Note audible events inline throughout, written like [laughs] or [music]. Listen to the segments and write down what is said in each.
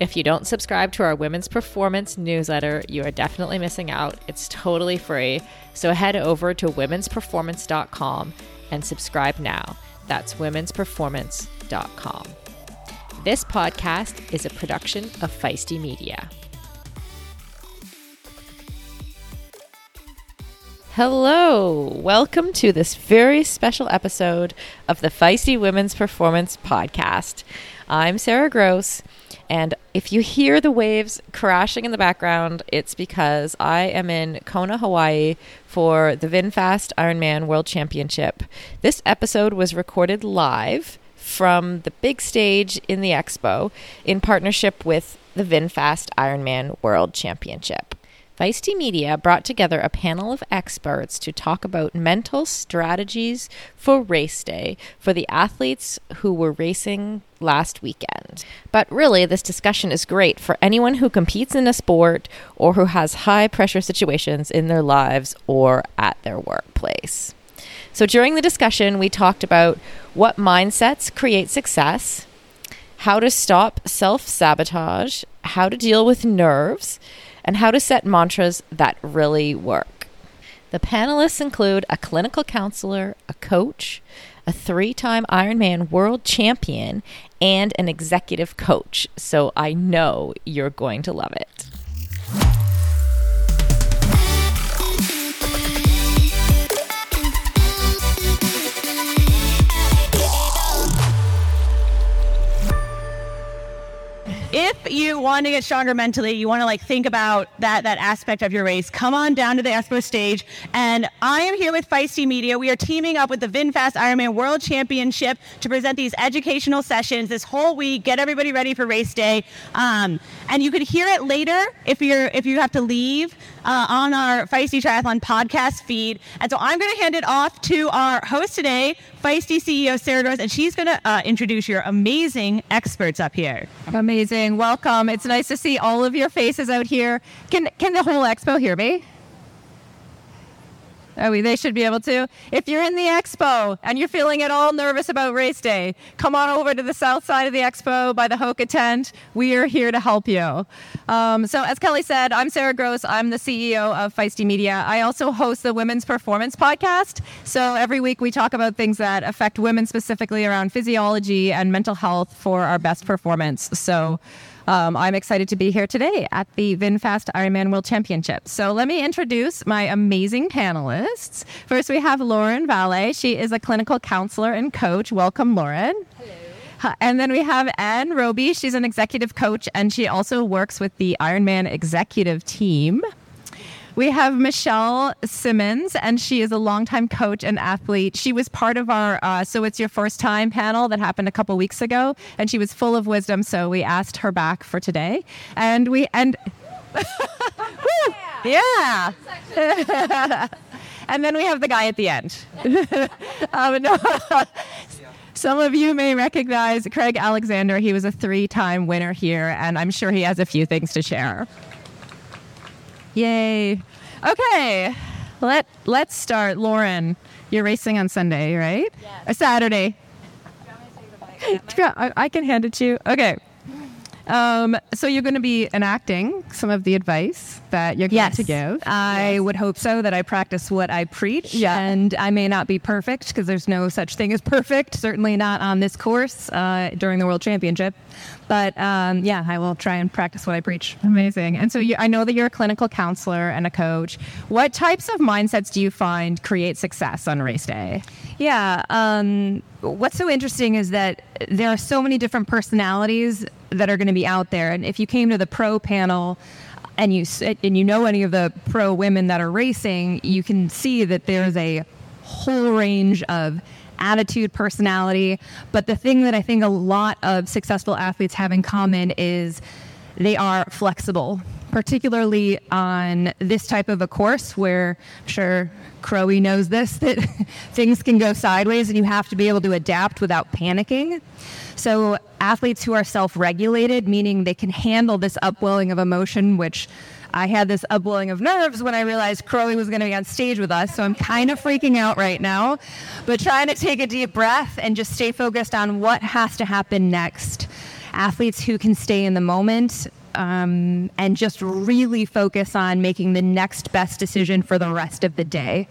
If you don't subscribe to our Women's Performance newsletter, you are definitely missing out. It's totally free. So head over to womensperformance.com and subscribe now. That's womensperformance.com. This podcast is a production of Feisty Media. Hello, welcome to this very special episode of the Feisty Women's Performance Podcast. I'm Sara Gross, and if you hear the waves crashing in the background, it's because I am in Kona, Hawaii for the VinFast Ironman World Championship. This episode was recorded live from the big stage in the expo in partnership with the VinFast Ironman World Championship. Feisty Media brought together a panel of experts to talk about mental strategies for race day for the athletes who were racing last weekend. But really, this discussion is great for anyone who competes in a sport or who has high pressure situations in their lives or at their workplace. So, during the discussion, we talked about what mindsets create success, how to stop self sabotage, how to deal with nerves and how to set mantras that really work. The panelists include a clinical counselor, a coach, a three time Ironman world champion, and an executive coach. So I know you're going to love it. If you want to get stronger mentally, you want to like think about that that aspect of your race. Come on down to the expo stage, and I am here with Feisty Media. We are teaming up with the VinFast Ironman World Championship to present these educational sessions this whole week. Get everybody ready for race day, um, and you could hear it later if you're if you have to leave uh, on our Feisty Triathlon podcast feed. And so I'm going to hand it off to our host today, Feisty CEO Sara Gross, and she's going to uh, introduce your amazing experts up here. Amazing. Welcome. It's nice to see all of your faces out here. Can, can the whole expo hear me? Oh, they should be able to. If you're in the expo and you're feeling at all nervous about race day, come on over to the south side of the expo by the Hoka tent. We are here to help you. Um, so, as Kelly said, I'm Sara Gross. I'm the CEO of Feisty Media. I also host the Women's Performance Podcast. So, every week we talk about things that affect women specifically around physiology and mental health for our best performance. So, um, I'm excited to be here today at the VinFast Ironman World Championship. So let me introduce my amazing panelists. First, we have Lauren Vallee. She is a clinical counselor and coach. Welcome, Lauren. Hello. And then we have Anne Robie. She's an executive coach and she also works with the Ironman executive team. We have Michelle Simmons, and she is a longtime coach and athlete. She was part of our uh, So It's Your First Time panel that happened a couple weeks ago, and she was full of wisdom. So we asked her back for today. And we, and, [laughs] yeah. [laughs] and then we have the guy at the end. [laughs] um, no. Some of you may recognize Craig Alexander. He was a three time winner here, and I'm sure he has a few things to share. Yay. Okay. Let let's start. Lauren, you're racing on Sunday, right? Yes. Or Saturday. I, I can hand it to you. Okay. Um, so you're going to be enacting some of the advice that you're going Yes, to give. I would hope so that I practice what I preach. Yeah. And I may not be perfect because there's no such thing as perfect, certainly not on this course uh, during the World Championship. But um, yeah, I will try and practice what I preach. Amazing. And so you, I know that you're a clinical counselor and a coach. What types of mindsets do you find create success on race day? Yeah. Um, what's so interesting is that there are so many different personalities that are going to be out there. And if you came to the pro panel and you and you know any of the pro women that are racing, you can see that there's a whole range of attitude, personality. But the thing that I think a lot of successful athletes have in common is they are flexible, particularly on this type of a course where I'm sure Crowie knows this [laughs] that things can go sideways and you have to be able to adapt without panicking. So, athletes who are self regulated, meaning they can handle this upwelling of emotion, which I had this upwelling of nerves when I realized Crowie was going to be on stage with us. So I'm kind of freaking out right now, but trying to take a deep breath and just stay focused on what has to happen next. Athletes who can stay in the moment um, and just really focus on making the next best decision for the rest of the day.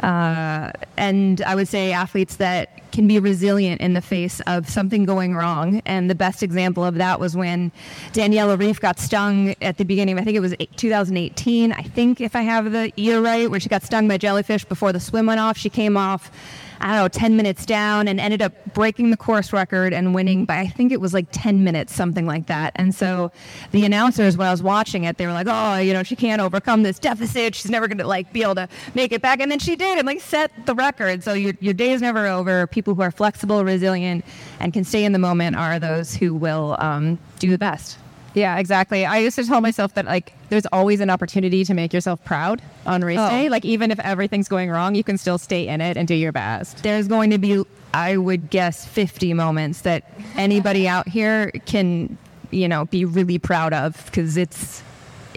Uh, and I would say athletes that can be resilient in the face of something going wrong. And the best example of that was when Daniela Ryf got stung at the beginning, I think it was 2018, I think, if I have the year right, where she got stung by jellyfish before the swim went off. She came off. I don't know, 10 minutes down and ended up breaking the course record and winning by, I think it was like 10 minutes, something like that. And so the announcers, when I was watching it, they were like, oh, you know, she can't overcome this deficit. She's never going to like be able to make it back. And then she did and like set the record. So your, your day is never over. People who are flexible, resilient, and can stay in the moment are those who will um, do the best. Yeah, exactly. I used to tell myself that like there's always an opportunity to make yourself proud on race Oh. day. Like even if everything's going wrong, you can still stay in it and do your best. there's going to be i would guess 50 moments that anybody out here can you know be really proud of because it's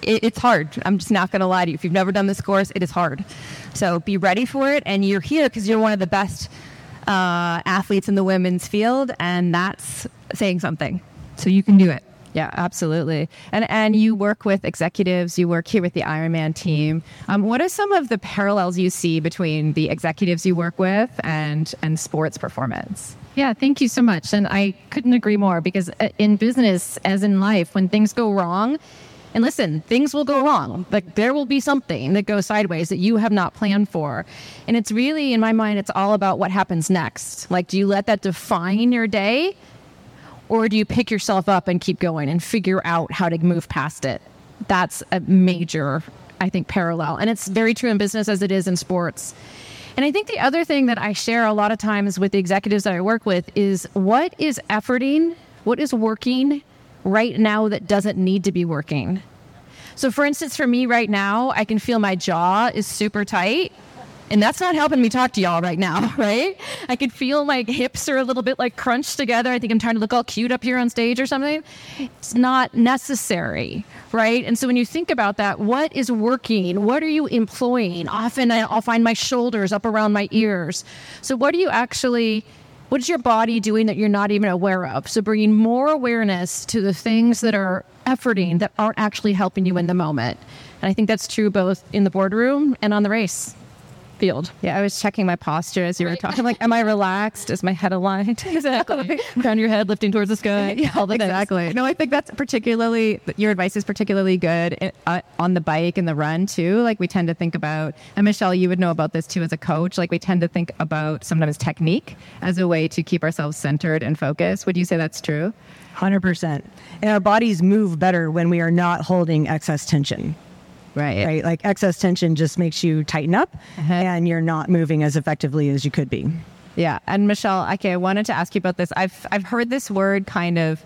it, it's hard i'm just not going to lie to you if you've never done this course it is hard so be ready for it and you're here because you're one of the best uh, athletes in the women's field and that's saying something so you can do it Yeah, absolutely. And and you work with executives. You work here with the Ironman team. Um, what are some of the parallels you see between the executives you work with and and sports performance? Yeah, thank you so much. And I couldn't agree more because uh, in business, as in life, when things go wrong, and listen, things will go wrong. Like there will be something that goes sideways that you have not planned for. And it's really, in my mind, it's all about what happens next. Like, do you let that define your day? Or do you pick yourself up and keep going and figure out how to move past it? That's a major, I think, parallel. And it's very true in business as it is in sports. And I think the other thing that I share a lot of times with the executives that I work with is what is efforting, what is working right now that doesn't need to be working. So, for instance, for me right now, I can feel my jaw is super tight. And that's not helping me talk to y'all right now, [laughs] right? I can feel my hips are a little bit like crunched together. I think I'm trying to look all cute up here on stage or something. It's not necessary, right? And so when you think about that, what is working? What are you employing? Often I'll find my shoulders up around my ears. So, what are you actually what is your body doing that you're not even aware of? So bringing more awareness to the things that are efforting that aren't actually helping you in the moment. And I think that's true both in the boardroom and on the race field. Yeah, I was checking my posture as you were talking. I'm Like, am I relaxed? Is my head aligned? [laughs] Exactly. [laughs] Crown your head, lifting towards the sky. [laughs] yeah, all the things. exactly. No, I think that's particularly your advice is particularly good in, uh, on the bike and the run too. Like we tend to think about, and Michelle, you would know about this too as a coach. Like we tend to think about sometimes technique as a way to keep ourselves centered and focused. Would you say that's true? 100%. And our bodies move better when we are not holding excess tension, Right. right? Like excess tension just makes you tighten up uh-huh. and you're not moving as effectively as you could be. Yeah, and Michelle, okay, I wanted to ask you about this. I've I've heard this word kind of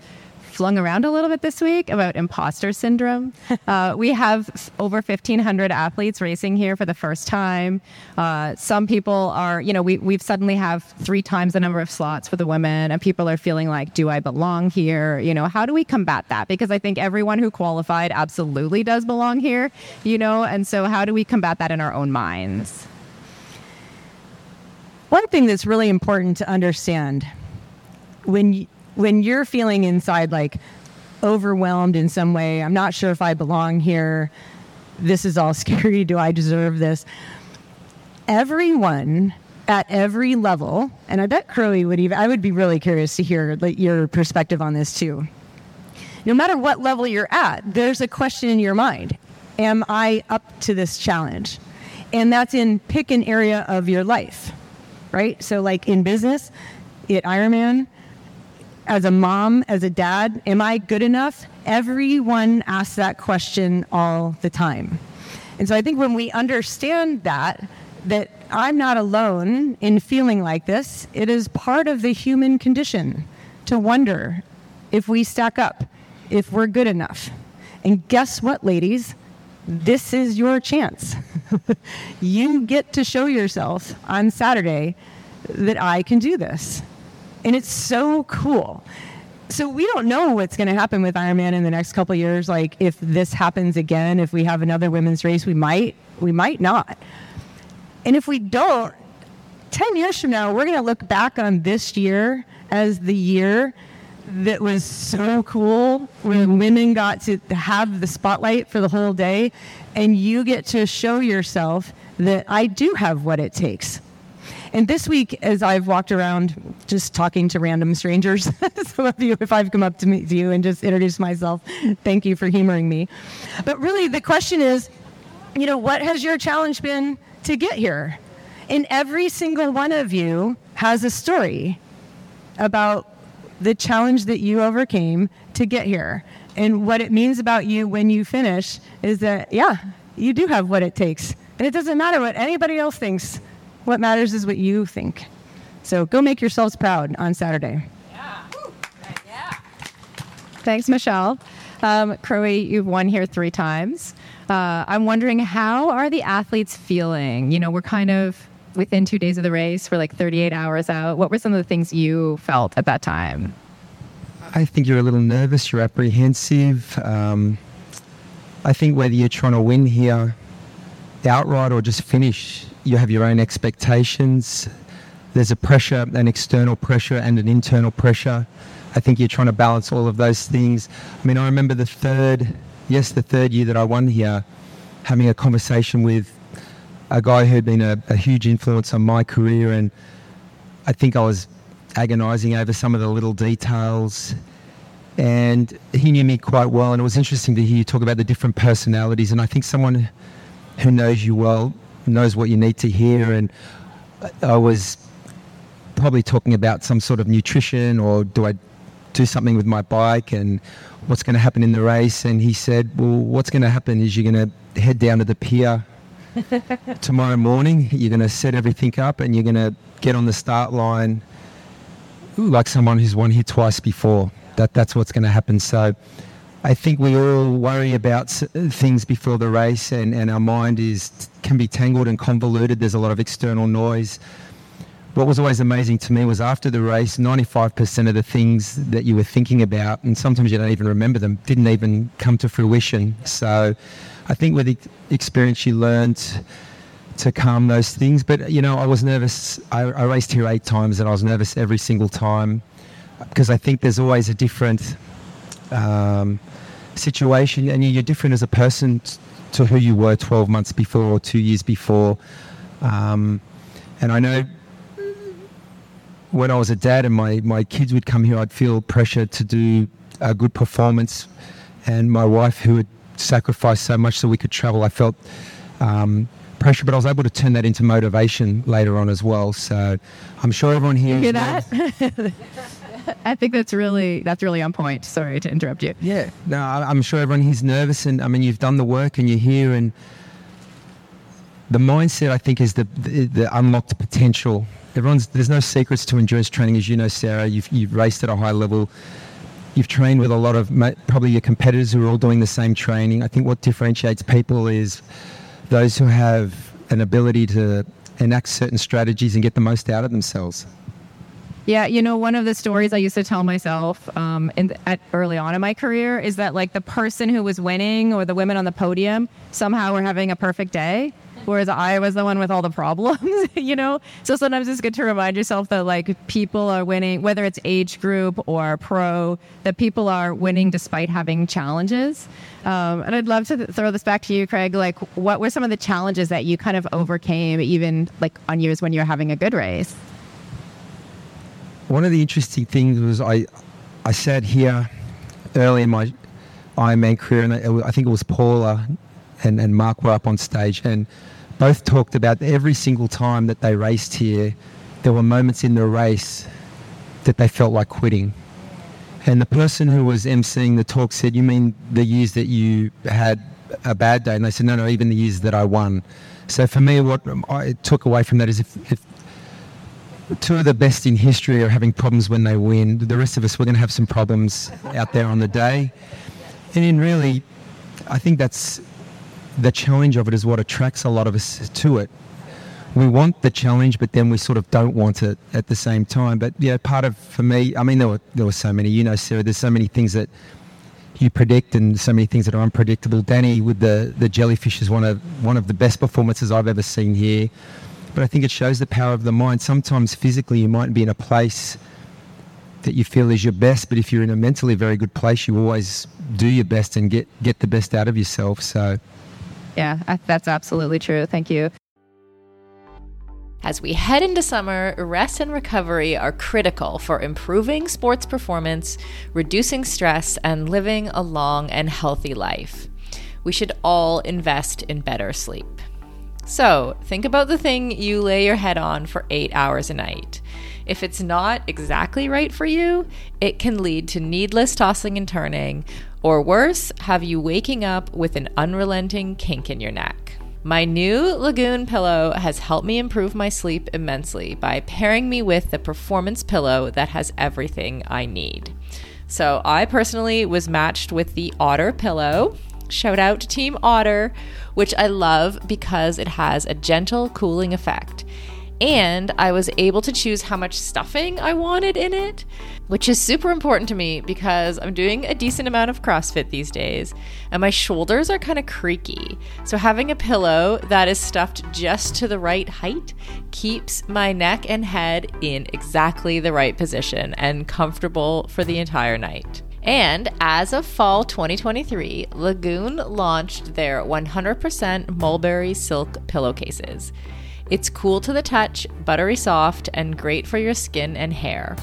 flung around a little bit this week about imposter syndrome. [laughs] uh, we have f- over 1,500 athletes racing here for the first time. Uh, some people are, you know, we we've suddenly have three times the number of slots for the women, and people are feeling like, do I belong here? You know, how do we combat that? Because I think everyone who qualified absolutely does belong here. You know, and so how do we combat that in our own minds? One thing that's really important to understand when you, when you're feeling inside like overwhelmed in some way. I'm not sure if I belong here. This is all [laughs] scary. Do I deserve this? Everyone at every level, and I bet Crowie would even, I would be really curious to hear like, your perspective on this too. No matter what level you're at, there's a question in your mind Am I up to this challenge? And that's in pick an area of your life, right? So, like in business, at Ironman, as a mom, as a dad, am I good enough? Everyone asks that question all the time. And so I think when we understand that, that I'm not alone in feeling like this, it is part of the human condition to wonder if we stack up, if we're good enough. And guess what, ladies? This is your chance. [laughs] you get to show yourself on Saturday that I can do this. And it's so cool. So we don't know what's going to happen with Ironman in the next couple years. Like if this happens again, if we have another women's race, we might, we might not. And if we don't, 10 years from now, we're going to look back on this year as the year that was so cool when women got to have the spotlight for the whole day and you get to show yourself that I do have what it takes. And this week, as I've walked around just talking to random strangers, [laughs] some of you, if I've come up to, meet you and just introduced myself, thank you for humoring me. But really, the question is, you know, what has your challenge been to get here? And every single one of you has a story about the challenge that you overcame to get here. And what it means about you when you finish is that, yeah, you do have what it takes. And it doesn't matter what anybody else thinks. What matters is what you think. So go make yourselves proud on Saturday. Yeah. Thanks, Michelle. Um, Crowie, you've won here three times. Uh, I'm wondering how are the athletes feeling? You know, we're kind of within two days of the race. We're like 38 hours out. What were some of the things you felt at that time? I think you're a little nervous. You're apprehensive. Um, I think whether you're trying to win here outright or just finish, you have your own expectations. There's a pressure, an external pressure and an internal pressure. I think you're trying to balance all of those things. I mean, I remember the third, yes, the third year that I won here, having a conversation with a guy who'd been a, a huge influence on my career, and I think I was agonizing over some of the little details. And he knew me quite well, and it was interesting to hear you talk about the different personalities. And I think someone who knows you well knows what you need to hear. And I was probably talking about some sort of nutrition or do I do something with my bike and what's going to happen in the race. And he said, Well, what's going to happen is you're going to head down to the pier [laughs] tomorrow morning. You're going to set everything up and you're going to get on the start line like someone who's won here twice before. That, that's what's going to happen. So I think we all worry about things before the race and, and our mind is can be tangled and convoluted. There's a lot of external noise what was always amazing to me was after the race, 95% of the things that you were thinking about, and sometimes you don't even remember them, didn't even come to fruition. So I think with the experience, you learned to calm those things. But, you know, I was nervous. I, I raced here eight times and I was nervous every single time because I think there's always a different um, situation and you're different as a person to who you were 12 months before or two years before. Um, and I know when I was a dad and my, my kids would come here, I'd feel pressure to do a good performance. And my wife, who had sacrificed so much so we could travel, I felt um, pressure, but I was able to turn that into motivation later on as well. So I'm sure everyone here hear that. [laughs] [laughs] I think that's really that's really on point. Sorry to interrupt you. Yeah, no, I'm sure everyone here's nervous, and I mean you've done the work and you're here, and the mindset I think is the the, the unlocked potential everyone's there's no secrets to endurance training, as you know, Sara. You've you've raced at a high level. You've trained with a lot of probably your competitors who are all doing the same training. I think what differentiates people is those who have an ability to enact certain strategies and get the most out of themselves. Yeah, you know, one of the stories I used to tell myself um, in, at early on in my career is that like the person who was winning or the women on the podium somehow were having a perfect day, whereas I was the one with all the problems, [laughs] you know? So sometimes it's good to remind yourself that like people are winning, whether it's age group or pro, that people are winning despite having challenges. Um, and I'd love to th- throw this back to you, Craig. Like, what were some of the challenges that you kind of overcame, even like on years when you're having a good race? One of the interesting things was I, I sat here early in my Ironman career, and I, I think it was Paula and, and Mark were up on stage, and both talked about every single time that they raced here, there were moments in the race that they felt like quitting. And the person who was emceeing the talk said, "You mean the years that you had a bad day?" And they said, "No, no, even the years that I won." So for me, what I took away from that is if, if two of the best in history are having problems when they win, the rest of us we're going to have some problems out there on the day. And in really, I think that's the challenge of it is what attracts a lot of us to it. We want the challenge, but then we sort of don't want it at the same time. But yeah, part of for me, I mean, there were there were so many. You know, Sara, there's so many things that you predict, and so many things that are unpredictable. Danny with the the jellyfish is one of one of the best performances I've ever seen here. But I think it shows the power of the mind. Sometimes physically, you might be in a place that you feel is your best, but if you're in a mentally very good place, you always do your best and get get the best out of yourself. So. Yeah, that's absolutely true. Thank you. As we head into summer, rest and recovery are critical for improving sports performance, reducing stress, and living a long and healthy life. We should all invest in better sleep. So, think about the thing you lay your head on for eight hours a night. If it's not exactly right for you, it can lead to needless tossing and turning, or worse, have you waking up with an unrelenting kink in your neck. My new Lagoon pillow has helped me improve my sleep immensely by pairing me with the performance pillow that has everything I need. So, I personally was matched with the Otter pillow. Shout out to Team Otter, which I love because it has a gentle cooling effect and I was able to choose how much stuffing I wanted in it, which is super important to me because I'm doing a decent amount of CrossFit these days and my shoulders are kind of creaky. So having a pillow that is stuffed just to the right height keeps my neck and head in exactly the right position and comfortable for the entire night. And as of fall 2023, Lagoon launched their 100% mulberry silk pillowcases. It's cool to the touch, buttery soft, and great for your skin and hair.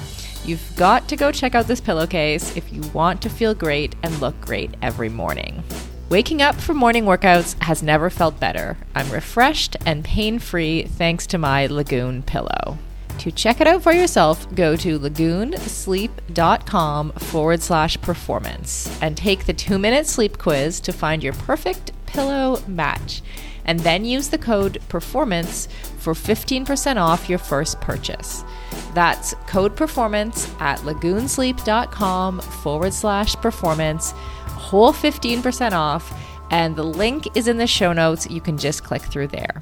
You've got to go check out this pillowcase if you want to feel great and look great every morning. Waking up for morning workouts has never felt better. I'm refreshed and pain free thanks to my Lagoon pillow. To check it out for yourself, go to lagoonsleep.com forward slash performance and take the two minute sleep quiz to find your perfect pillow match and then use the code PERFORMANCE for 15% off your first purchase. That's code PERFORMANCE at lagoonsleep.com forward slash performance, whole 15% off, and the link is in the show notes. You can just click through there.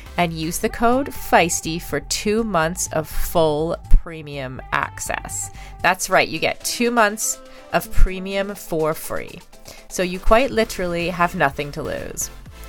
and use the code FEISTY for two months of full premium access. That's right, you get two months of premium for free. So you quite literally have nothing to lose.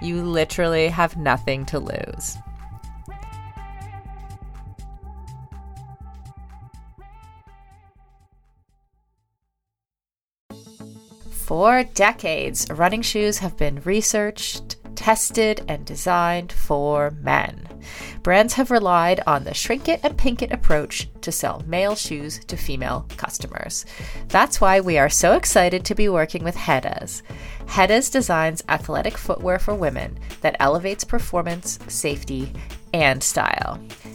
You literally have nothing to lose. For decades, running shoes have been researched, tested, and designed for men. Brands have relied on the shrink it and pink it approach to sell male shoes to female customers. That's why we are so excited to be working with Hedas. Hedas designs athletic footwear for women that elevates performance, safety, and style.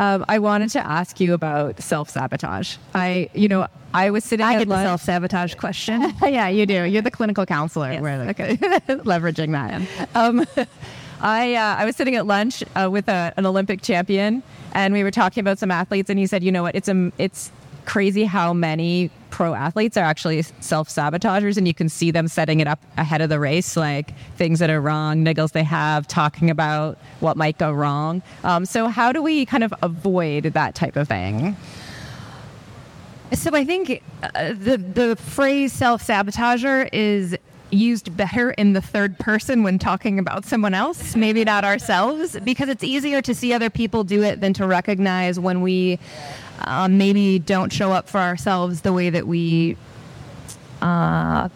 Um, I wanted to ask you about self sabotage. I, you know, I was sitting I get the lunch. self sabotage question. [laughs] yeah, you do. You're the clinical counselor. Yes. We're like, okay. [laughs] leveraging that. Um, [laughs] I uh, I was sitting at lunch uh, with a, an Olympic champion, and we were talking about some athletes, and he said, you know what, it's a it's crazy how many pro athletes are actually self sabotagers, and you can see them setting it up ahead of the race, like things that are wrong, niggles they have, talking about what might go wrong. Um, so how do we kind of avoid that type of thing? So I think uh, the the phrase self sabotager is used better in the third person when talking about someone else, maybe not ourselves, because it's easier to see other people do it than to recognize when we uh, maybe don't show up for ourselves the way that we uh,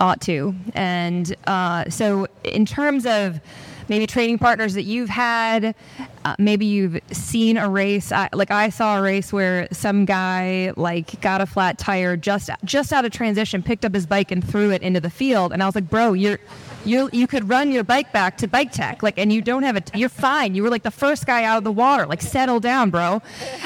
ought to. And uh, so, in terms of maybe training partners that you've had, uh, maybe you've seen a race. I, like I saw a race where some guy like got a flat tire just just out of transition, picked up his bike and threw it into the field, and I was like, bro, you're. You, you could run your bike back to bike tech like and you don't have it you're fine. You were like the first guy out of the water like settle down bro.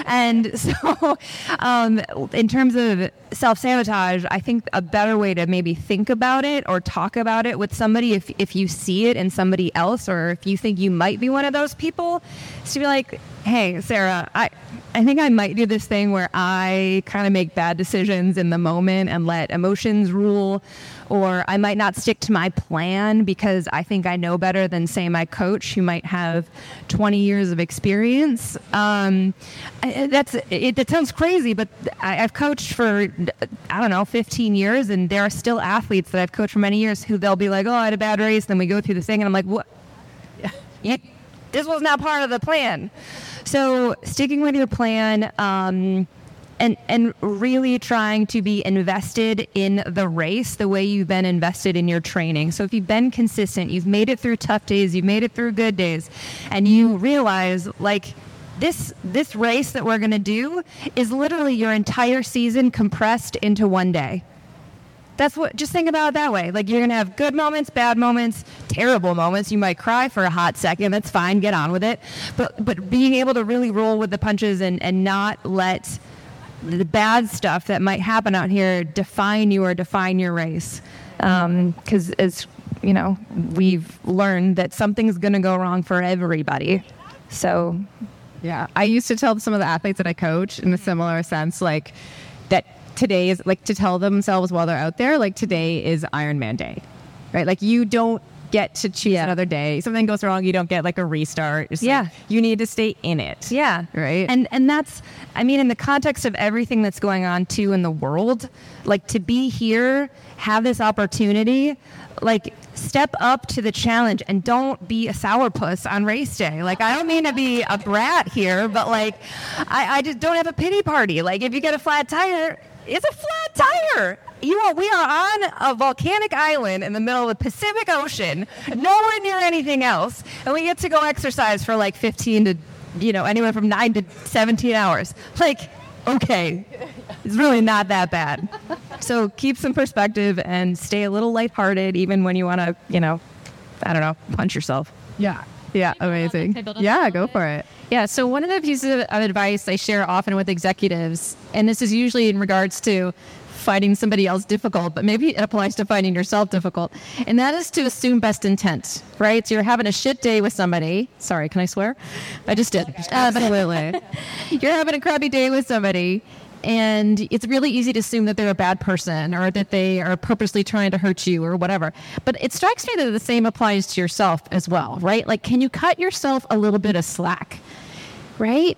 And [laughs] so um, in terms of self-sabotage i think a better way to maybe think about it or talk about it with somebody if, if you see it in somebody else or if you think you might be one of those people is to be like hey sarah i I think I might do this thing where I kind of make bad decisions in the moment and let emotions rule, or I might not stick to my plan because I think I know better than, say, my coach who might have 20 years of experience. Um, that's it, it. sounds crazy, but I, I've coached for I don't know 15 years, and there are still athletes that I've coached for many years who they'll be like, "Oh, I had a bad race," then we go through the thing, and I'm like, "What?" [laughs] Yeah, this was not part of the plan. So sticking with your plan um, and and really trying to be invested in the race the way you've been invested in your training. So if you've been consistent, you've made it through tough days, you've made it through good days, and you realize like this this race that we're going to do is literally your entire season compressed into one day That's what. Just think about it that way. Like you're gonna have good moments, bad moments, terrible moments. You might cry for a hot second. That's fine. Get on with it. But but being able to really roll with the punches and and not let the bad stuff that might happen out here define you or define your race. Um, because as you know, we've learned that something's gonna go wrong for everybody. So Yeah, I used to tell some of the athletes that I coach in a mm-hmm. similar sense, like that today is like to tell themselves while they're out there, like today is Ironman day, right? Like you don't get to choose another day. Something goes wrong, you don't get like a restart. It's like, Yeah. you need to stay in it. Yeah. Right. And and that's I mean in the context of everything that's going on too in the world, like to be here, have this opportunity, like step up to the challenge and don't be a sourpuss on race day. Like I don't mean to be a brat here, but like I, I just don't have a pity party. Like if you get a flat tire, it's a flat tire. You are, we are on a volcanic island in the middle of the Pacific Ocean, nowhere near anything else, and we get to go exercise for like 15 to, you know, anywhere from 9 to 17 hours. Like, okay, it's really not that bad. So keep some perspective and stay a little lighthearted even when you want to, you know, I don't know, punch yourself. Yeah. Yeah. Amazing. Can I build on Yeah, go little for it. Yeah. So one of the pieces of of advice I share often with executives, and this is usually in regards to finding somebody else difficult, but maybe it applies to finding yourself difficult, and that is to assume best intent, right? So you're having a shit day with somebody. Sorry, can I swear? I just did. Uh, but Absolutely. [laughs] you're having a crappy day with somebody and it's really easy to assume that they're a bad person or that they are purposely trying to hurt you or whatever. But it strikes me that the same applies to yourself as well right? Like can you cut yourself a little bit of slack right?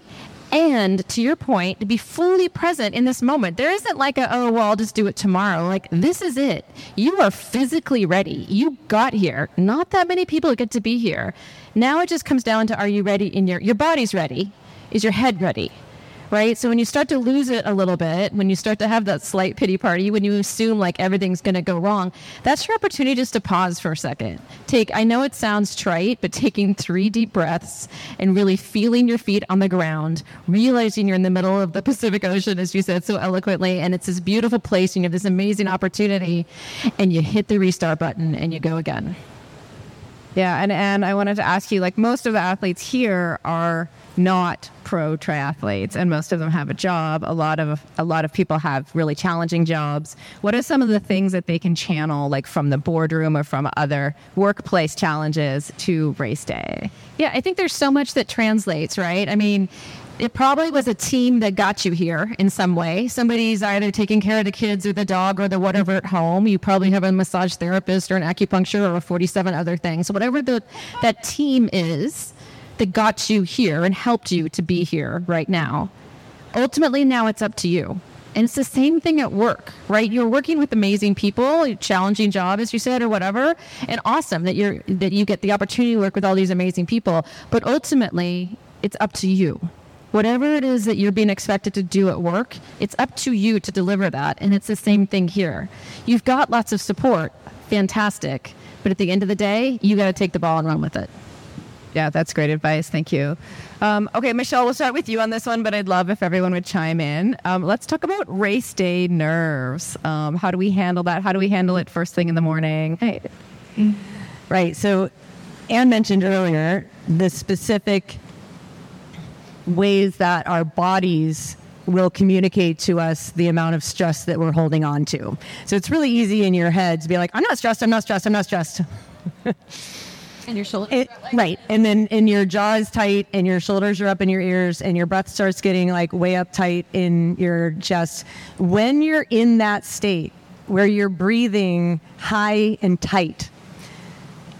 And to your point to be fully present in this moment. There isn't like a oh well i'll just do it tomorrow. Like this is it. You are physically ready. You got here. Not that many people get to be here. Now it just comes down to are you ready in your your body's ready? Is your head ready right? So when you start to lose it a little bit, when you start to have that slight pity party, when you assume like everything's going to go wrong, that's your opportunity just to pause for a second. Take, I know it sounds trite, but taking three deep breaths and really feeling your feet on the ground, realizing you're in the middle of the Pacific Ocean, as you said so eloquently, and it's this beautiful place and you have this amazing opportunity, and you hit the restart button and you go again. Yeah, and and I wanted to ask you, like most of the athletes here are not pro triathletes, and most of them have a job. A lot of a lot of people have really challenging jobs. What are some of the things that they can channel, like from the boardroom or from other workplace challenges to race day? Yeah, I think there's so much that translates, right? I mean, it probably was a team that got you here in some way. Somebody's either taking care of the kids or the dog or the whatever at home. You probably have a massage therapist or an acupuncture or 47 other things. So whatever the that team is that got you here and helped you to be here right now. Ultimately, now it's up to you. And it's the same thing at work, right? You're working with amazing people, challenging job, as you said, or whatever, and awesome that you're that you get the opportunity to work with all these amazing people. But ultimately, it's up to you. Whatever it is that you're being expected to do at work, it's up to you to deliver that. And it's the same thing here. You've got lots of support, fantastic. But at the end of the day, you got to take the ball and run with it. Yeah, that's great advice. Thank you. Um, okay, Michelle, we'll start with you on this one, but I'd love if everyone would chime in. Um, let's talk about race day nerves. Um, how do we handle that? How do we handle it first thing in the morning? Hey, Right. So, Anne mentioned earlier the specific ways that our bodies will communicate to us the amount of stress that we're holding on to. So, it's really easy in your head to be like, I'm not stressed, I'm not stressed, I'm not stressed. [laughs] And your shoulders. It, right. And then and your jaw is tight and your shoulders are up in your ears and your breath starts getting like way up tight in your chest. When you're in that state where you're breathing high and tight,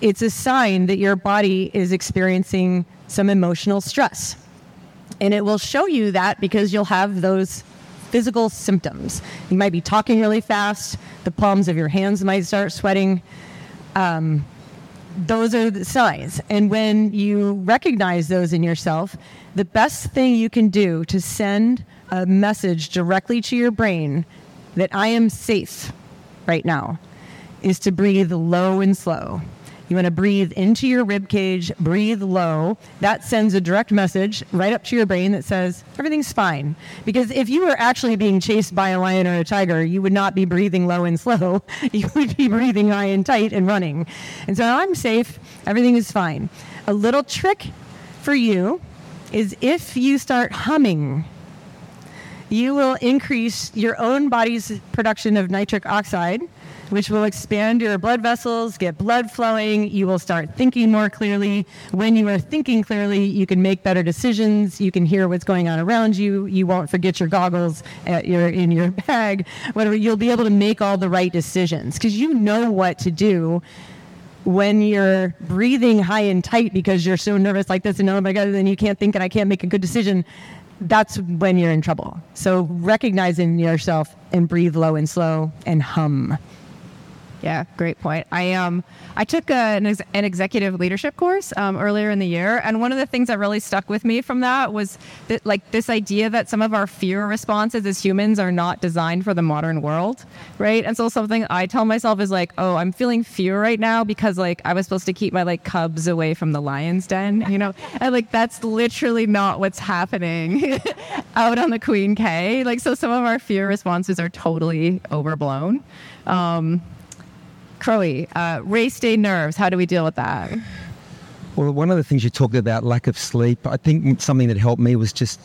it's a sign that your body is experiencing some emotional stress. And it will show you that because you'll have those physical symptoms. You might be talking really fast, the palms of your hands might start sweating. Um, those are the signs. And when you recognize those in yourself, the best thing you can do to send a message directly to your brain that I am safe right now is to breathe low and slow. You want to breathe into your rib cage, breathe low. That sends a direct message right up to your brain that says everything's fine. Because if you were actually being chased by a lion or a tiger, you would not be breathing low and slow. [laughs] You would be breathing high and tight and running. And so I'm safe. Everything is fine. A little trick for you is if you start humming you will increase your own body's production of nitric oxide, which will expand your blood vessels, get blood flowing. You will start thinking more clearly. When you are thinking clearly, you can make better decisions. You can hear what's going on around you. You won't forget your goggles at your, in your [laughs] bag. Whatever, you'll be able to make all the right decisions because you know what to do when you're breathing high and tight because you're so nervous like this and oh my god then you can't think and i can't make a good decision that's when you're in trouble. So recognizing yourself and breathe low and slow and hum. Yeah, great point. I um I took a, an, ex- an executive leadership course um, earlier in the year, and one of the things that really stuck with me from that was that like this idea that some of our fear responses as humans are not designed for the modern world, right? And so something I tell myself is like, oh, I'm feeling fear right now because like I was supposed to keep my like cubs away from the lion's den, you know, [laughs] and like that's literally not what's happening [laughs] out on the Queen K. Like so, some of our fear responses are totally overblown. Um, Crowie, uh, race day nerves. How do we deal with that? Well, one of the things you talked about, lack of sleep, I think something that helped me was just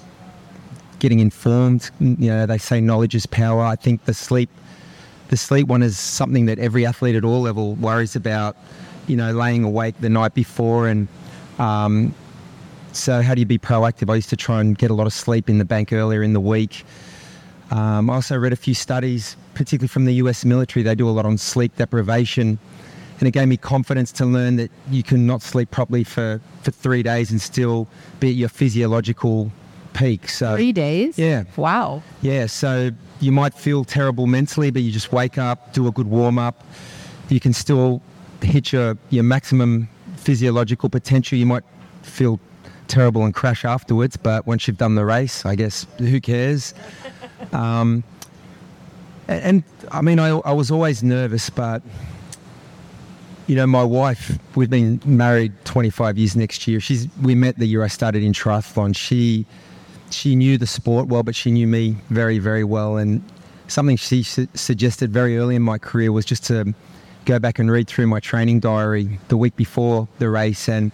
getting informed. You know, they say knowledge is power. I think the sleep, the sleep one is something that every athlete at all level worries about. You know, laying awake the night before, and um, so how do you be proactive? I used to try and get a lot of sleep in the bank earlier in the week. Um, I also read a few studies, particularly from the US military. They do a lot on sleep deprivation. And it gave me confidence to learn that you can not sleep properly for, for three days and still be at your physiological peak. So Three days? Yeah. Wow. yeah, so you might feel terrible mentally, but you just wake up, do a good warm up. You can still hit your, your maximum physiological potential. You might feel terrible and crash afterwards, but once you've done the race, I guess who cares? Um, and, and I mean, I, I was always nervous, but you know, my wife, we've been married 25 years next year. She's we met the year I started in triathlon. She she knew the sport well, but she knew me very very well. And something she su- suggested very early in my career was just to go back and read through my training diary the week before the race and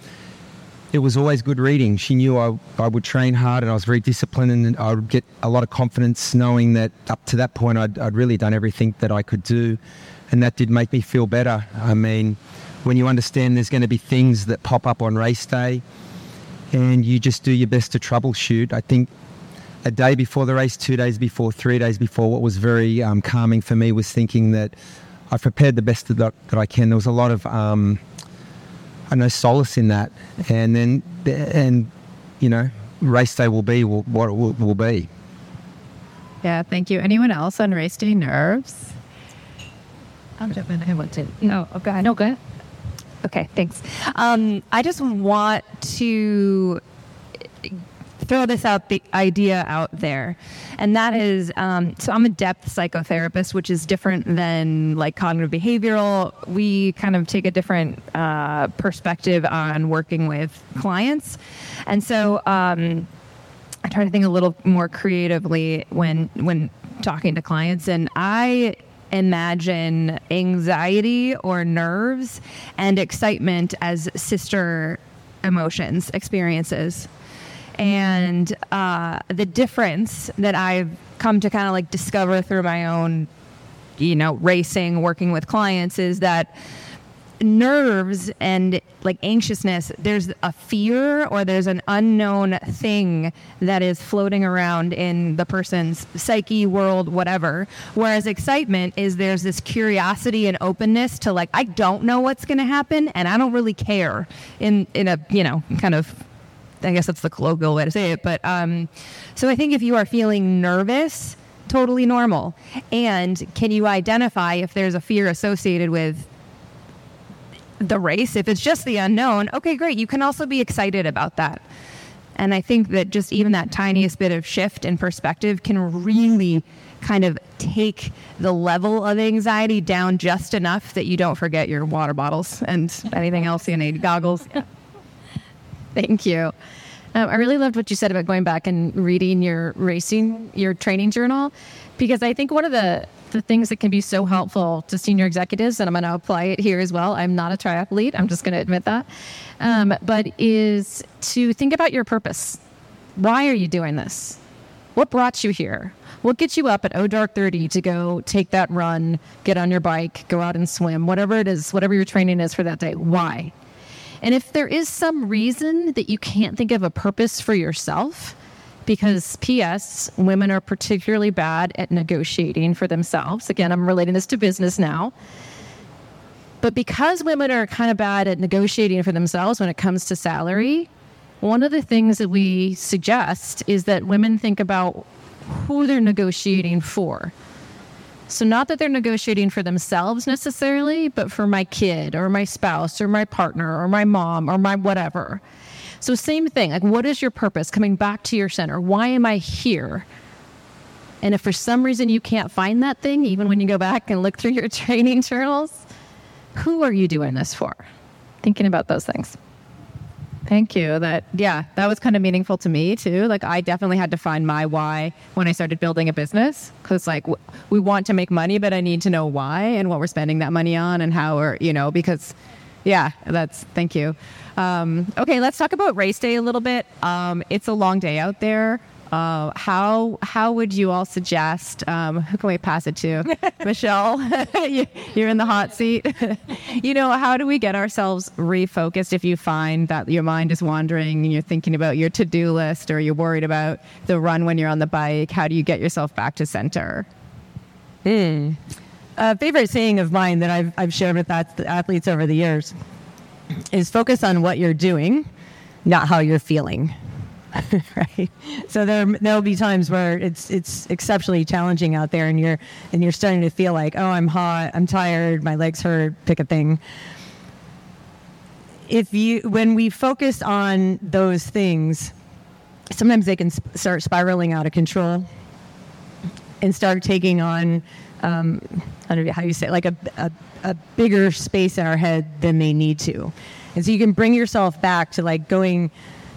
it was always good reading. She knew I, I would train hard and I was very disciplined and I would get a lot of confidence knowing that up to that point I'd, I'd really done everything that I could do. And that did make me feel better. I mean, when you understand there's going to be things that pop up on race day and you just do your best to troubleshoot, I think a day before the race, two days before, three days before, what was very um, calming for me was thinking that I've prepared the best that, that I can. There was a lot of um, I know solace in that, and then and you know, race day will be what it will, will be. Yeah, thank you. Anyone else on race day nerves? I'm jumping. I want to. No, oh, go ahead. No, go ahead. Okay, thanks. Um, I just want to throw this out, the idea out there, and that is, um, so I'm a depth psychotherapist, which is different than like cognitive behavioral. We kind of take a different uh, perspective on working with clients, and so um, I try to think a little more creatively when when talking to clients, and I imagine anxiety or nerves and excitement as sister emotions experiences and uh, the difference that I've come to kind of like discover through my own, you know, racing, working with clients is that nerves and like anxiousness, there's a fear or there's an unknown thing that is floating around in the person's psyche, world, whatever. Whereas excitement is there's this curiosity and openness to like, I don't know what's going to happen and I don't really care in, in a, you know, kind of I guess that's the colloquial way to say it. But um, so I think if you are feeling nervous, totally normal. And can you identify if there's a fear associated with the race? If it's just the unknown, okay, great. You can also be excited about that. And I think that just even that tiniest bit of shift in perspective can really kind of take the level of anxiety down just enough that you don't forget your water bottles and anything else you need, goggles. [laughs] Thank you. Um, I really loved what you said about going back and reading your racing, your training journal, because I think one of the the things that can be so helpful to senior executives, and I'm going to apply it here as well. I'm not a triathlete. I'm just going to admit that. Um, but is to think about your purpose. Why are you doing this? What brought you here? What gets you up at oh dark 30 to go take that run, get on your bike, go out and swim, whatever it is, whatever your training is for that day? Why? And if there is some reason that you can't think of a purpose for yourself, because P.S., women are particularly bad at negotiating for themselves. Again, I'm relating this to business now. But because women are kind of bad at negotiating for themselves when it comes to salary, one of the things that we suggest is that women think about who they're negotiating for. So, not that they're negotiating for themselves necessarily, but for my kid or my spouse or my partner or my mom or my whatever. So, same thing. Like, what is your purpose? Coming back to your center. Why am I here? And if for some reason you can't find that thing, even when you go back and look through your [laughs] training journals, who are you doing this for? Thinking about those things. Thank you. That yeah, that was kind of meaningful to me too. Like I definitely had to find my why when I started building a business cuz like w- we want to make money but I need to know why and what we're spending that money on and how we're, you know, because yeah, that's thank you. Um, okay, let's talk about race day a little bit. Um, it's a long day out there. Uh, how how would you all suggest? Um, who can we pass it to? [laughs] Michelle, [laughs] you, you're in the hot seat. [laughs] you know, how do we get ourselves refocused if you find that your mind is wandering and you're thinking about your to do list or you're worried about the run when you're on the bike? How do you get yourself back to center? Hmm. A favorite saying of mine that I've, I've shared with athletes over the years is focus on what you're doing, not how you're feeling. [laughs] right. So there there'll be times where it's it's exceptionally challenging out there, and you're and you're starting to feel like, oh, I'm hot, I'm tired, my legs hurt, pick a thing. If you when we focus on those things, sometimes they can sp- start spiraling out of control and start taking on um, I don't know how you say it, like a, a, a bigger space in our head than they need to. And so you can bring yourself back to like going,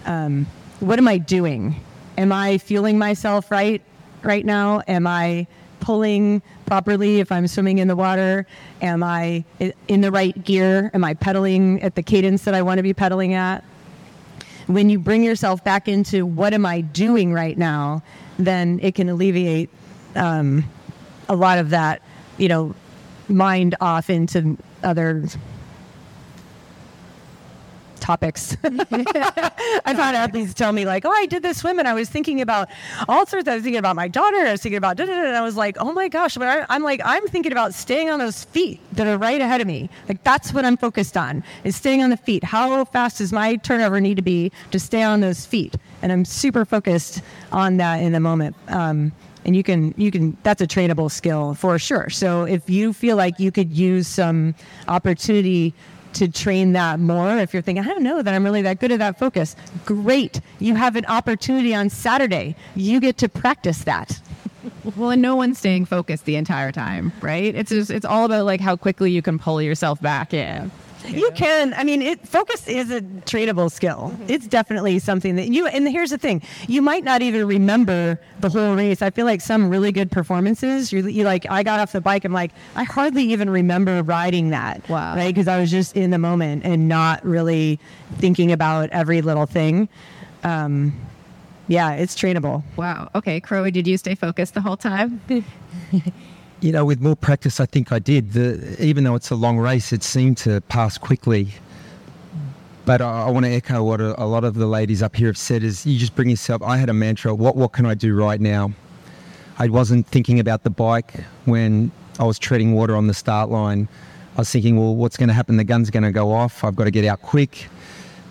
um, what am I doing? Am I fueling myself right right now? Am I pulling properly if I'm swimming in the water? Am I in the right gear? Am I pedaling at the cadence that I want to be pedaling at? When you bring yourself back into what am I doing right now, then it can alleviate um, a lot of that, you know, mind off into other topics. I've had athletes tell me like, "Oh, I did this swim and I was thinking about all sorts. I was thinking about my daughter. I was thinking about da, da, da, and I was like, oh my gosh!" But I, I'm like, I'm thinking about staying on those feet that are right ahead of me. Like that's what I'm focused on is staying on the feet. How fast does my turnover need to be to stay on those feet? And I'm super focused on that in the moment. Um, and you can you can that's a trainable skill for sure so if you feel like you could use some opportunity to train that more. If you're thinking i don't know that i'm really that good at that focus great. You have an opportunity on saturday. You get to practice that. Well and no one's staying focused the entire time right? It's just it's all about like how quickly you can pull yourself back in you can. I mean, it focus is a trainable skill. Mm-hmm. It's definitely something that you. And here's the thing: you might not even remember the whole race. I feel like some really good performances. You're, you like, I got off the bike. I'm like, I hardly even remember riding that. Wow. Right? Because I was just in the moment and not really thinking about every little thing. Um, yeah, it's trainable. Wow. Okay, Crowie, did you stay focused the whole time? [laughs] You know, with more practice, I think I did. The, even though it's a long race, it seemed to pass quickly. But I, I want to echo what a, a, lot of the ladies up here have said: is you just bring yourself. I had a mantra: what what can I do right now? I wasn't thinking about the bike when I was treading water on the start line. I was thinking, well, what's going to happen? The gun's going to go off. I've got to get out quick,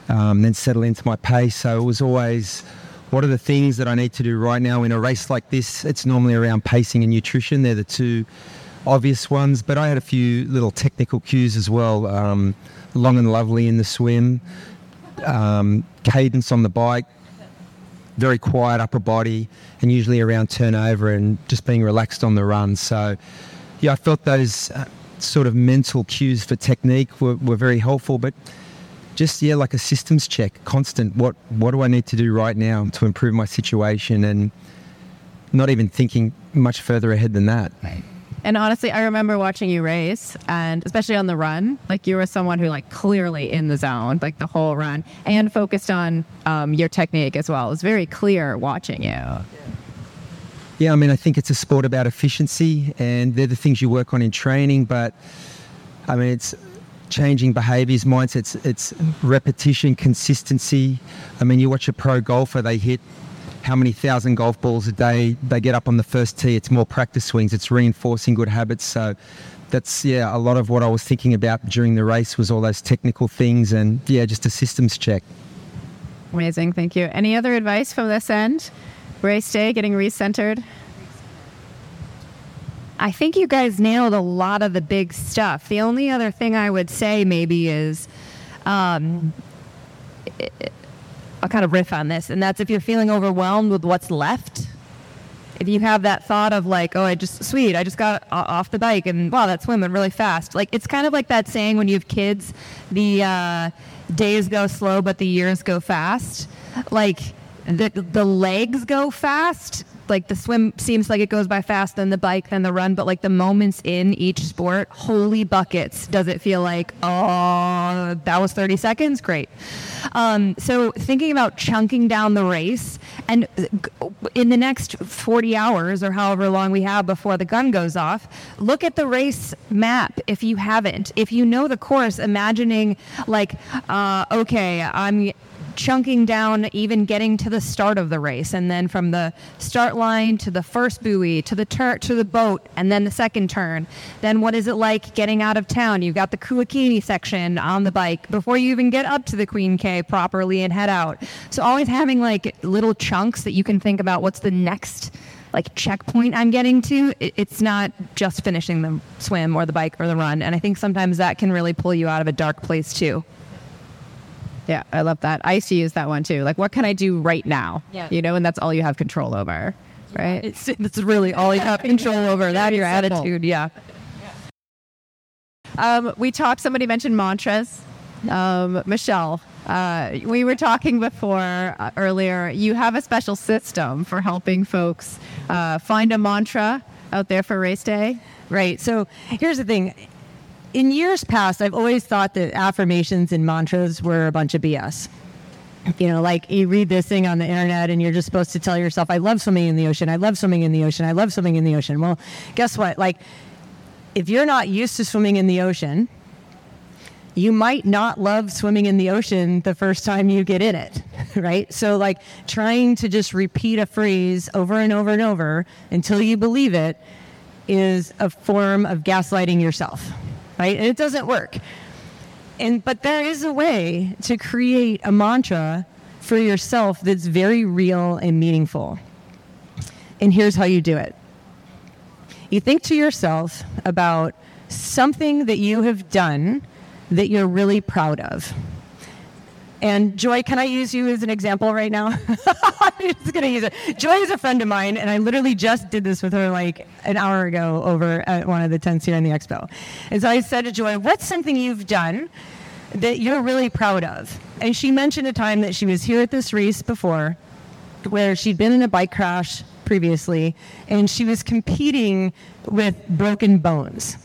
um, then settle into my pace. So it was always what are the things that I need to do right now in a race like this? It's normally around pacing and nutrition. They're the two obvious ones, but I had a few little technical cues as well. Um, long and lovely in the swim, um, cadence on the bike, very quiet upper body, and usually around turnover and just being relaxed on the run. So, yeah, I felt those uh, sort of mental cues for technique were, were very helpful, but just yeah, like a systems check, constant. What what do I need to do right now to improve my situation, and not even thinking much further ahead than that. And honestly, I remember watching you race, and especially on the run, like you were someone who like clearly in the zone, like the whole run, and focused on um, your technique as well. It was very clear watching you. Yeah, I mean, I think it's a sport about efficiency, and they're the things you work on in training. But I mean, it's changing behaviours, mindsets. It's repetition, consistency. I mean, you watch a pro golfer; they hit how many thousand golf balls a day they get up on the first tee. It's more practice swings. It's reinforcing good habits. So that's yeah, a lot of what I was thinking about during the race was all those technical things, and yeah, just a systems check. Amazing, thank you. Any other advice from this end? Race day, getting recentered. I think you guys nailed a lot of the big stuff. The only other thing I would say maybe is um, I'll kind of riff on this, and that's if you're feeling overwhelmed with what's left. If you have that thought of like, oh, I just sweet, I just got off the bike, and wow, that's swimming really fast. Like it's kind of like that saying when you have kids, the uh, days go slow, but the years go fast. Like the the legs go fast, like the swim seems like it goes by fast then the bike then the run but like the moments in each sport holy buckets does it feel like oh that was 30 seconds? Great. Um, so thinking about chunking down the race and in the next 40 hours or however long we have before the gun goes off look at the race map if you haven't. If you know the course imagining like uh, okay i'm chunking down, even getting to the start of the race, and then from the start line to the first buoy to the turn to the boat, and then the second turn. Then what is it like getting out of town? You've got the Kuakini section on the bike before you even get up to the Queen K properly and head out. So always having like little chunks that you can think about. What's the next? like checkpoint I'm getting to. It's not just finishing the swim or the bike or the run. And I think sometimes that can really pull you out of a dark place too. Yeah, I love that. I used to use that one too. Like, what can I do right now? Yeah. You know, and that's all you have control over, right? It's, it's really all you have control over. [laughs] That your attitude. Yeah. Um, we talked, somebody mentioned mantras. Um, Michelle, uh, we were talking before uh, earlier. You have a special system for helping folks uh, find a mantra out there for race day. Right. So here's the thing in years past, I've always thought that affirmations and mantras were a bunch of BS. You know, like you read this thing on the internet and you're just supposed to tell yourself, I love swimming in the ocean. I love swimming in the ocean. I love swimming in the ocean. Well, guess what? Like, if you're not used to swimming in the ocean, you might not love swimming in the ocean the first time you get in it, [laughs] right? So, like, trying to just repeat a phrase over and over and over until you believe it is a form of gaslighting yourself right? And it doesn't work. And but there is a way to create a mantra for yourself that's very real and meaningful. And here's how you do it. You think to yourself about something that you have done that you're really proud of. And Joy, can I use you as an example right now? [laughs] I'm just to use it. Joy is a friend of mine, and I literally just did this with her like an hour ago over at one of the tents here in the expo. And so I said to Joy, What's something you've done that you're really proud of? And she mentioned a time that she was here at this race before where she'd been in a bike crash previously, and she was competing with broken bones.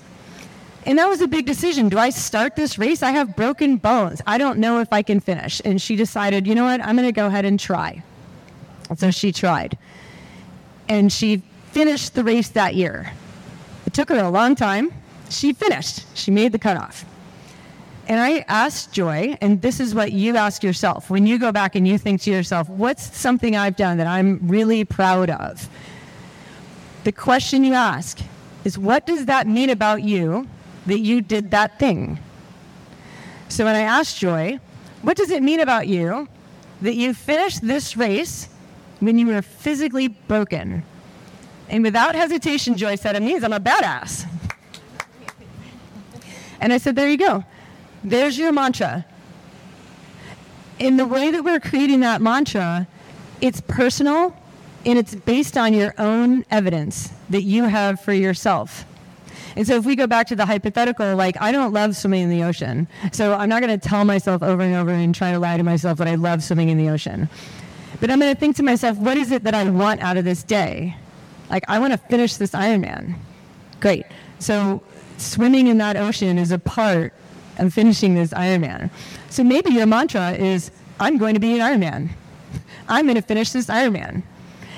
And that was a big decision. Do I start this race? I have broken bones. I don't know if I can finish. And she decided, you know what? I'm going to go ahead and try. So she tried. And she finished the race that year. It took her a long time. She finished. She made the cutoff. And I asked Joy, and this is what you ask yourself when you go back and you think to yourself, what's something I've done that I'm really proud of? The question you ask is, what does that mean about you that you did that thing. So when I asked Joy, what does it mean about you that you finished this race when you were physically broken? And without hesitation, Joy said, it means I'm a badass. and I said, there you go. There's your mantra. In the way that we're creating that mantra it's personal and it's based on your own evidence that you have for yourself. And so if we go back to the hypothetical, like I don't love swimming in the ocean. So I'm not going to tell myself over and over and try to lie to myself that I love swimming in the ocean. But I'm going to think to myself, what is it that I want out of this day? Like I want to finish this Ironman. Great. So swimming in that ocean is a part of finishing this Ironman. So maybe your mantra is, I'm going to be an Ironman. I'm going to finish this Ironman.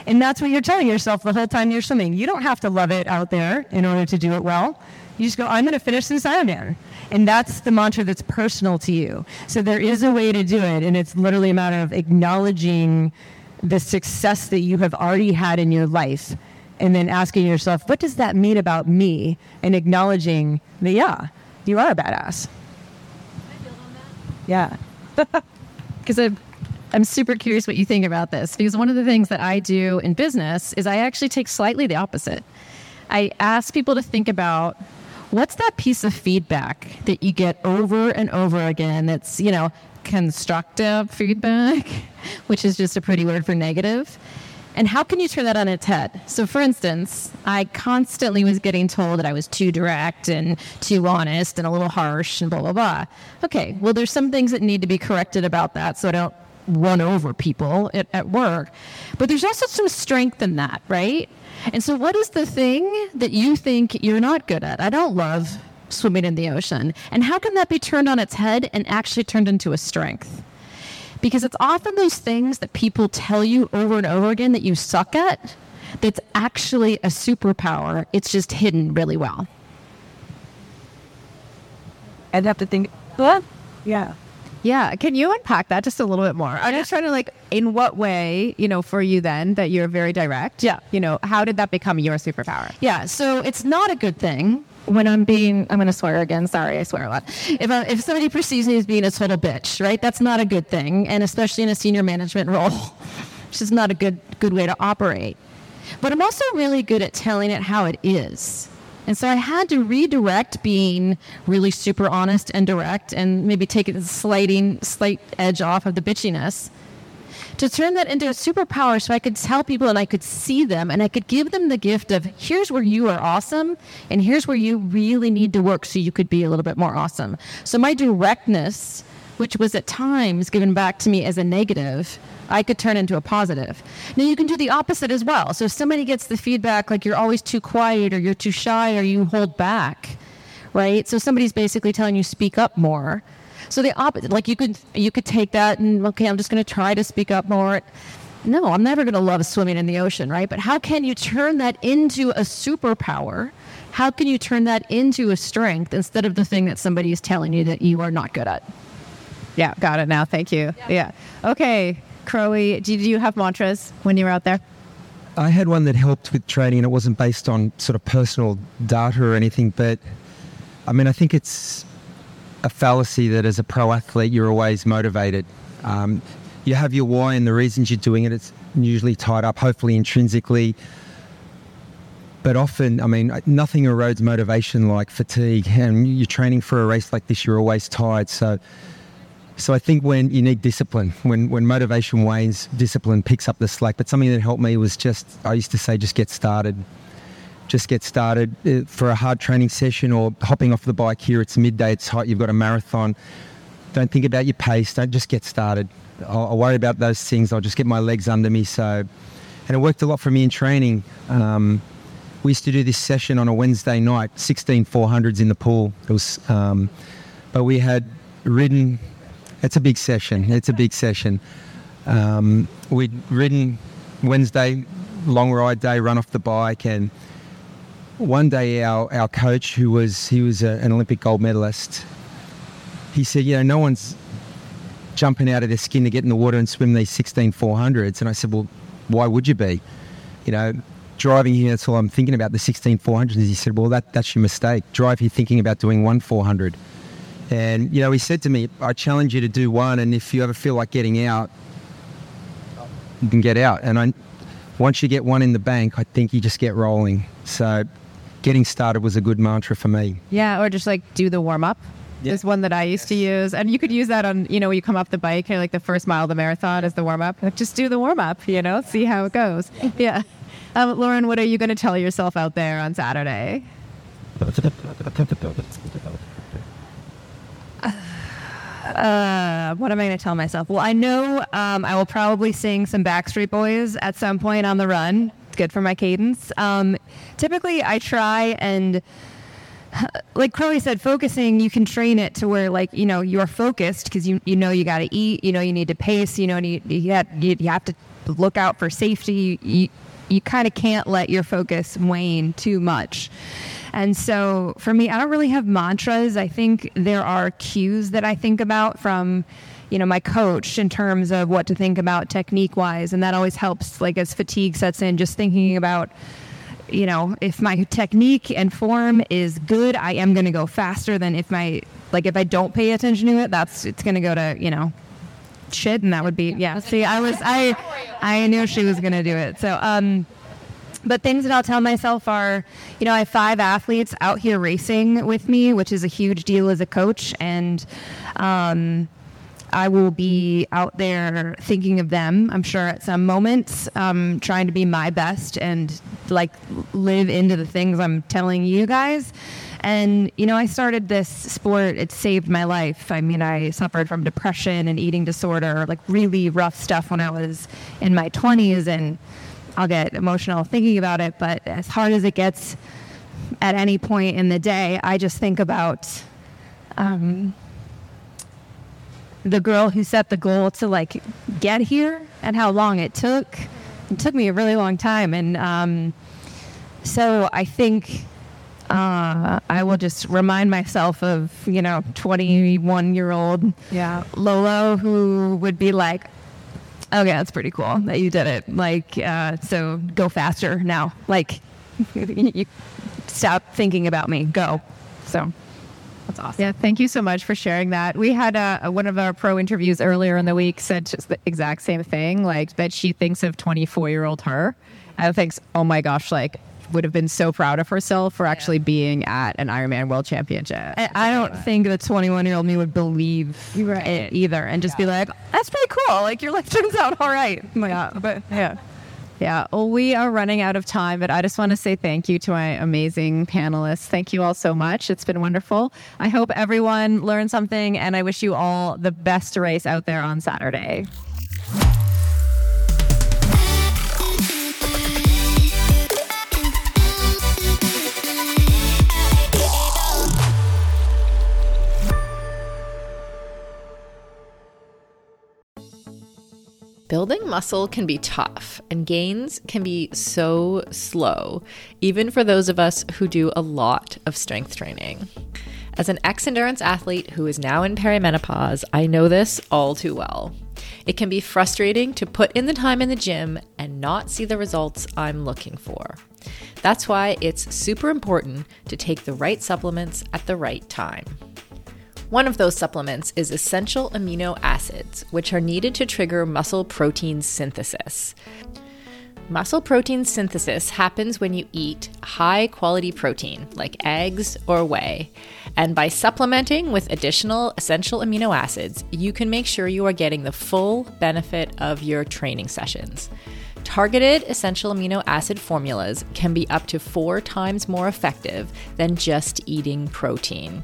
And that's what you're telling yourself the whole time you're swimming. You don't have to love it out there in order to do it well. You just go, I'm going to finish this Ironman. And that's the mantra that's personal to you. So there is a way to do it. And it's literally a matter of acknowledging the success that you have already had in your life and then asking yourself, what does that mean about me? And acknowledging that, yeah, you are a badass. Yeah. [laughs] because I'm, I'm super curious what you think about this. Because one of the things that I do in business is I actually take slightly the opposite. I ask people to think about what's that piece of feedback that you get over and over again that's, you know, constructive feedback, [laughs] which is just a pretty word for negative. And how can you turn that on its head? So, for instance, I constantly was getting told that I was too direct and too honest and a little harsh and blah, blah, blah. Okay, well, there's some things that need to be corrected about that so I don't run over people at, at work. But there's also some strength in that, right? And so, what is the thing that you think you're not good at? I don't love swimming in the ocean. And how can that be turned on its head and actually turned into a strength? Because it's often those things that people tell you over and over again that you suck at that's actually a superpower. It's just hidden really well. I'd have to think, what? Yeah. Yeah. Can you unpack that just a little bit more? I'm just trying to like, in what way, you know, for you then that you're very direct? Yeah. You know, how did that become your superpower? Yeah, so it's not a good thing when I'm being, I'm going to swear again. Sorry, I swear a lot. If, I, if somebody perceives me as being a total bitch, right, that's not a good thing. And especially in a senior management [laughs] role, which is not a good, good way to operate. But I'm also really good at telling it how it is. And so I had to redirect being really super honest and direct and maybe take a sliding, slight edge off of the bitchiness to turn that into a superpower so I could tell people and I could see them and I could give them the gift of here's where you are awesome and here's where you really need to work so you could be a little bit more awesome. So my directness, which was at times given back to me as a negative, I could turn into a positive. Now you can do the opposite as well. So if somebody gets the feedback like you're always too quiet or you're too shy or you hold back, right? So somebody's basically telling you speak up more. So the opposite, like you could you could take that and okay, I'm just going to try to speak up more. No, I'm never going to love swimming in the ocean, right? But how can you turn that into a superpower? How can you turn that into a strength instead of the thing that somebody is telling you that you are not good at? Yeah, got it now. Thank you. Yeah. Okay, Crowie, did you have mantras when you were out there? I had one that helped with training, and it wasn't based on sort of personal data or anything, but I mean, I think it's a fallacy that as a pro athlete, you're always motivated. Um, you have your why and the reasons you're doing it, it's usually tied up, hopefully intrinsically. But often, I mean, nothing erodes motivation like fatigue. And you're training for a race like this, you're always tired. So, so I think when you need discipline, when when motivation wanes, discipline picks up the slack. But something that helped me was just I used to say, just get started just get started uh, for a hard training session or hopping off the bike here. It's midday, it's hot, you've got a marathon. Don't think about your pace, don't just get started. I'll, I'll worry about those things, I'll just get my legs under me. So, and it worked a lot for me in training. Um, we used to do this session on a Wednesday night, 16 400s in the pool. It was, um, but we had ridden, it's a big session, it's a big session. Um, we'd ridden Wednesday, long ride day, run off the bike, and one day our, our coach, who was he was a, an Olympic gold medalist, he said, you know, no one's jumping out of their skin to get in the water and swim these 16 400s. And I said, well, why would you be? You know, driving here, that's all I'm thinking about, the 16 400s. He said, well, that, that's your mistake. Drive here thinking about doing one 400. And, you know, he said to me, I challenge you to do one, and if you ever feel like getting out, you can get out. And I, once you get one in the bank, I think you just get rolling. So getting started was a good mantra for me. Yeah, or just like do the warm up. Yeah. is one that I used to use, and you could use that on you know when you come off the bike, kind like the first mile of the marathon as the warm up. Like, just do the warm up, you know, see how it goes. [laughs] Yeah. Um, Lauren, what are you going to tell yourself out there on Saturday? [laughs] [laughs] Uh, what am I going to tell myself? Well, I know um, I will probably sing some Backstreet Boys at some point on the run. It's good for my cadence. Um, typically, I try and, [sighs] like Crowie said, focusing, you can train it to where, like, you know, you're focused because you, you know you got to eat, you know you need to pace, you know you, you, have, you, you have to look out for safety. You, you kind of can't let your focus wane too much. And so for me, I don't really have mantras. I think there are cues that I think about from, you know, my coach in terms of what to think about technique wise. And that always helps, like, as fatigue sets in, just thinking about, you know, if my technique and form is good, I am going to go faster than if my, like, if I don't pay attention to it, that's, it's going to go to, you know, shit. And that would be, yeah. See, I was, I, I knew she was going to do it. So, um, but things that I'll tell myself are, you know, I have five athletes out here racing with me, which is a huge deal as a coach. And um, I will be out there thinking of them, I'm sure, at some moments, um, trying to be my best and like live into the things I'm telling you guys. And, you know, I started this sport, it saved my life. I mean, I suffered from depression and eating disorder, like really rough stuff when I was in my 20s. And, I'll get emotional thinking about it, but as hard as it gets at any point in the day, I just think about um, the girl who set the goal to like get here and how long it took. It took me a really long time, and um, so I think uh, I will just remind myself of you know 21 year old Yeah. Lolo who would be like, okay, that's pretty cool that you did it. Like, uh, so go faster now. Like, [laughs] you stop thinking about me. Go. So that's awesome. Yeah, thank you so much for sharing that. We had a, one of our pro interviews earlier in the week said just the exact same thing, like that she thinks of 24 year old her and thinks, oh my gosh, like would have been so proud of herself for actually being at an Ironman World Championship. I, I don't think the 21 year old me would believe it either and just be like, that's pretty cool. Like, your life [laughs] turns out all right. Yeah, [laughs] but yeah. Yeah, well, we are running out of time, but I just want to say thank you to my amazing panelists. Thank you all so much. It's been wonderful. I hope everyone learned something, and I wish you all the best race out there on Saturday. Muscle can be tough, and gains can be so slow, even for those of us who do a lot of strength training. As an ex endurance athlete who is now in perimenopause, I know this all too well. It can be frustrating to put in the time in the gym and not see the results I'm looking for. That's why it's super important to take the right supplements at the right time. One of those supplements is essential amino acids, which are needed to trigger muscle protein synthesis. Muscle protein synthesis happens when you eat high quality protein, like eggs or whey. And by supplementing with additional essential amino acids, you can make sure you are getting the full benefit of your training sessions. Targeted essential amino acid formulas can be up to four times more effective than just eating protein.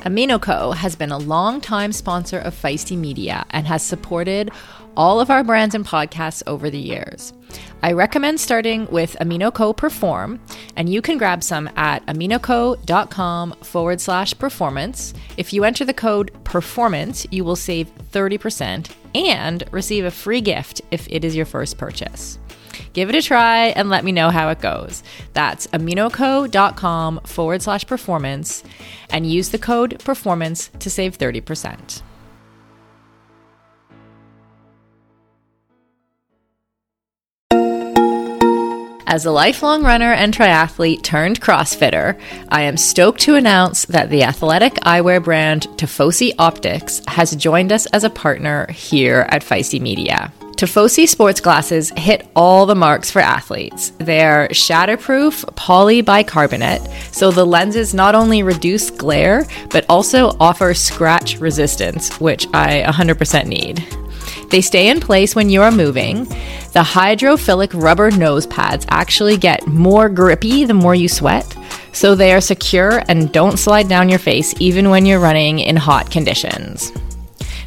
AminoCo has been a long-time sponsor of Feisty Media and has supported all of our brands and podcasts over the years. I recommend starting with AminoCo Perform, and you can grab some at aminoco.com forward slash performance. If you enter the code performance, you will save 30% and receive a free gift if it is your first purchase. Give it a try and let me know how it goes. That's aminoco.com forward slash performance and use the code performance to save 30%. As a lifelong runner and triathlete turned CrossFitter, I am stoked to announce that the athletic eyewear brand Tifosi Optics has joined us as a partner here at Feisty Media. Tifosi sports glasses hit all the marks for athletes. They're shatterproof polybicarbonate, so the lenses not only reduce glare, but also offer scratch resistance, which I 100% need. They stay in place when you are moving. The hydrophilic rubber nose pads actually get more grippy the more you sweat, so they are secure and don't slide down your face even when you're running in hot conditions.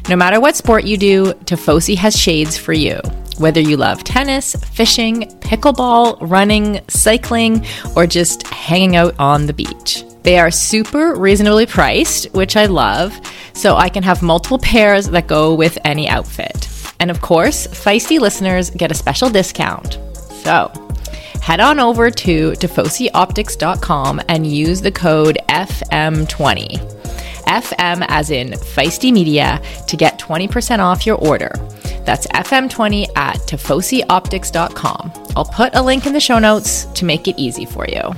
No matter what sport you do, Tifosi has shades for you. Whether you love tennis, fishing, pickleball, running, cycling, or just hanging out on the beach. They are super reasonably priced, which I love, so I can have multiple pairs that go with any outfit. And of course, feisty listeners get a special discount. So, head on over to tifosioptics.com and use the code FM20. FM as in Feisty Media to get 20% off your order. That's FM20 at tifosioptics.com. I'll put a link in the show notes to make it easy for you.